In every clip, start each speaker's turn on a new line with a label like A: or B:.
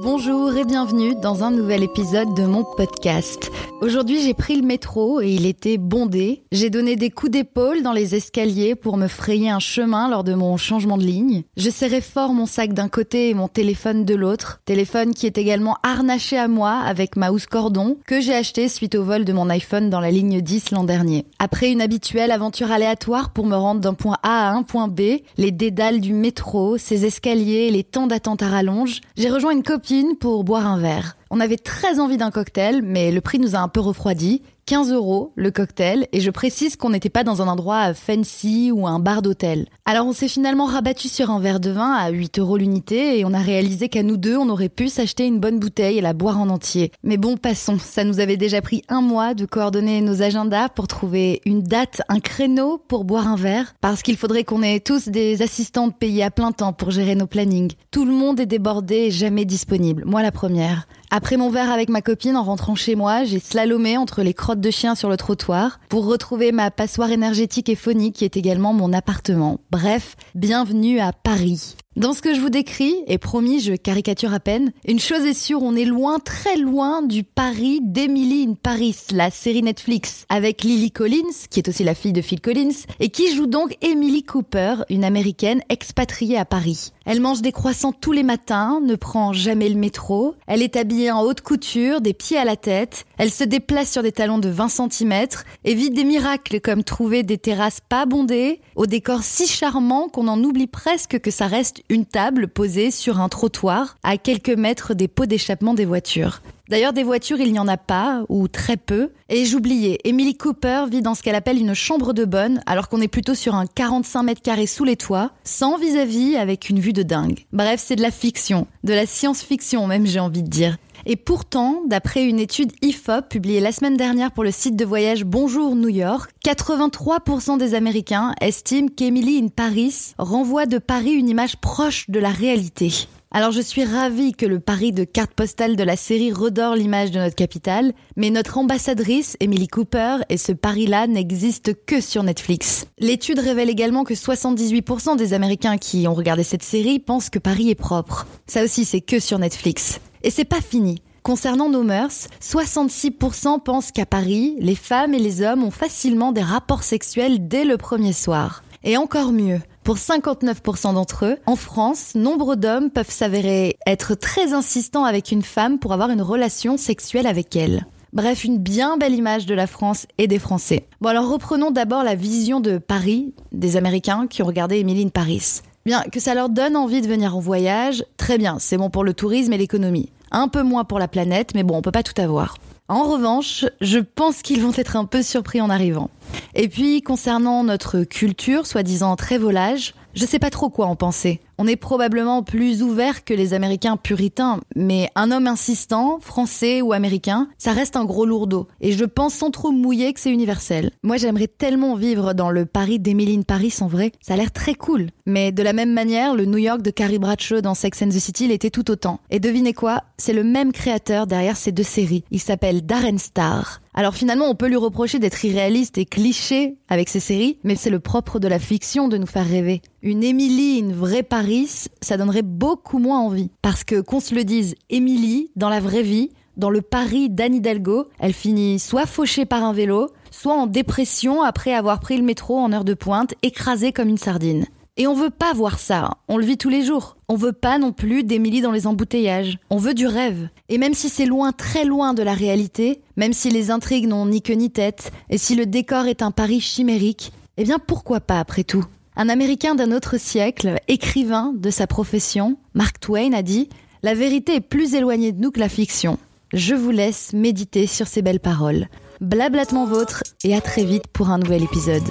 A: Bonjour et bienvenue dans un nouvel épisode de mon podcast. Aujourd'hui j'ai pris le métro et il était bondé. J'ai donné des coups d'épaule dans les escaliers pour me frayer un chemin lors de mon changement de ligne. Je serrais fort mon sac d'un côté et mon téléphone de l'autre. Téléphone qui est également harnaché à moi avec ma housse cordon que j'ai acheté suite au vol de mon iPhone dans la ligne 10 l'an dernier. Après une habituelle aventure aléatoire pour me rendre d'un point A à un point B, les dédales du métro, ses escaliers, les temps d'attente à rallonge, j'ai rejoint une copine pour boire un verre. On avait très envie d'un cocktail, mais le prix nous a un peu refroidi. 15 euros le cocktail, et je précise qu'on n'était pas dans un endroit fancy ou un bar d'hôtel. Alors on s'est finalement rabattu sur un verre de vin à 8 euros l'unité, et on a réalisé qu'à nous deux, on aurait pu s'acheter une bonne bouteille et la boire en entier. Mais bon, passons, ça nous avait déjà pris un mois de coordonner nos agendas pour trouver une date, un créneau pour boire un verre, parce qu'il faudrait qu'on ait tous des assistantes payées à plein temps pour gérer nos plannings. Tout le monde est débordé jamais disponible, moi la première. Après mon verre avec ma copine, en rentrant chez moi, j'ai slalomé entre les crottes de chiens sur le trottoir pour retrouver ma passoire énergétique et phonique qui est également mon appartement. Bref, bienvenue à Paris. Dans ce que je vous décris, et promis, je caricature à peine, une chose est sûre, on est loin, très loin du Paris d'Emily in Paris, la série Netflix, avec Lily Collins, qui est aussi la fille de Phil Collins, et qui joue donc Emily Cooper, une américaine expatriée à Paris. Elle mange des croissants tous les matins, ne prend jamais le métro, elle est habillée en haute couture, des pieds à la tête, elle se déplace sur des talons de 20 cm et vit des miracles comme trouver des terrasses pas bondées, au décor si charmant qu'on en oublie presque que ça reste une table posée sur un trottoir à quelques mètres des pots d'échappement des voitures. D'ailleurs, des voitures, il n'y en a pas, ou très peu. Et j'oubliais, Emily Cooper vit dans ce qu'elle appelle une chambre de bonne, alors qu'on est plutôt sur un 45 mètres carrés sous les toits, sans vis-à-vis, avec une vue de dingue. Bref, c'est de la fiction. De la science-fiction, même, j'ai envie de dire. Et pourtant, d'après une étude IFOP publiée la semaine dernière pour le site de voyage Bonjour New York, 83% des Américains estiment qu'Emily in Paris renvoie de Paris une image proche de la réalité. Alors je suis ravie que le Paris de carte postale de la série redore l'image de notre capitale, mais notre ambassadrice, Emily Cooper, et ce Paris-là n'existent que sur Netflix. L'étude révèle également que 78% des Américains qui ont regardé cette série pensent que Paris est propre. Ça aussi c'est que sur Netflix. Et c'est pas fini. Concernant nos mœurs, 66% pensent qu'à Paris, les femmes et les hommes ont facilement des rapports sexuels dès le premier soir. Et encore mieux, pour 59% d'entre eux, en France, nombre d'hommes peuvent s'avérer être très insistants avec une femme pour avoir une relation sexuelle avec elle. Bref, une bien belle image de la France et des Français. Bon alors reprenons d'abord la vision de Paris des Américains qui ont regardé Emily in Paris. Bien, que ça leur donne envie de venir en voyage, très bien, c'est bon pour le tourisme et l'économie. Un peu moins pour la planète, mais bon, on peut pas tout avoir. En revanche, je pense qu'ils vont être un peu surpris en arrivant. Et puis, concernant notre culture, soi-disant très volage, je sais pas trop quoi en penser. On est probablement plus ouvert que les Américains puritains, mais un homme insistant, français ou américain, ça reste un gros lourdeau. Et je pense sans trop mouiller que c'est universel. Moi, j'aimerais tellement vivre dans le Paris d'Emily Paris en vrai. Ça a l'air très cool. Mais de la même manière, le New York de Carrie Bradshaw dans Sex and the City l'était tout autant. Et devinez quoi? C'est le même créateur derrière ces deux séries. Il s'appelle Darren Star. Alors finalement, on peut lui reprocher d'être irréaliste et cliché avec ses séries, mais c'est le propre de la fiction de nous faire rêver. Une Émilie, une vraie Paris, ça donnerait beaucoup moins envie. Parce que, qu'on se le dise, Émilie, dans la vraie vie, dans le Paris d'Anne Hidalgo, elle finit soit fauchée par un vélo, soit en dépression après avoir pris le métro en heure de pointe, écrasée comme une sardine. Et on veut pas voir ça, on le vit tous les jours. On veut pas non plus d'Émilie dans les embouteillages. On veut du rêve. Et même si c'est loin, très loin de la réalité, même si les intrigues n'ont ni queue ni tête, et si le décor est un Paris chimérique, eh bien pourquoi pas après tout? Un Américain d'un autre siècle, écrivain de sa profession, Mark Twain a dit La vérité est plus éloignée de nous que la fiction. Je vous laisse méditer sur ces belles paroles. Blablatement vôtre et à très vite pour un nouvel épisode.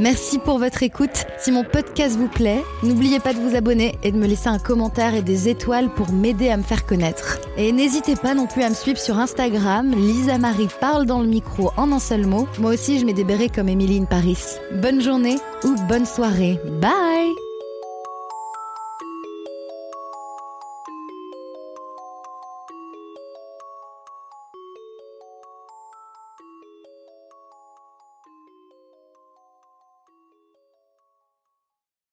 A: Merci pour votre écoute. Si mon podcast vous plaît, n'oubliez pas de vous abonner et de me laisser un commentaire et des étoiles pour m'aider à me faire connaître. Et n'hésitez pas non plus à me suivre sur Instagram. Lisa Marie parle dans le micro en un seul mot. Moi aussi, je mets des comme Emily Paris. Bonne journée ou bonne soirée. Bye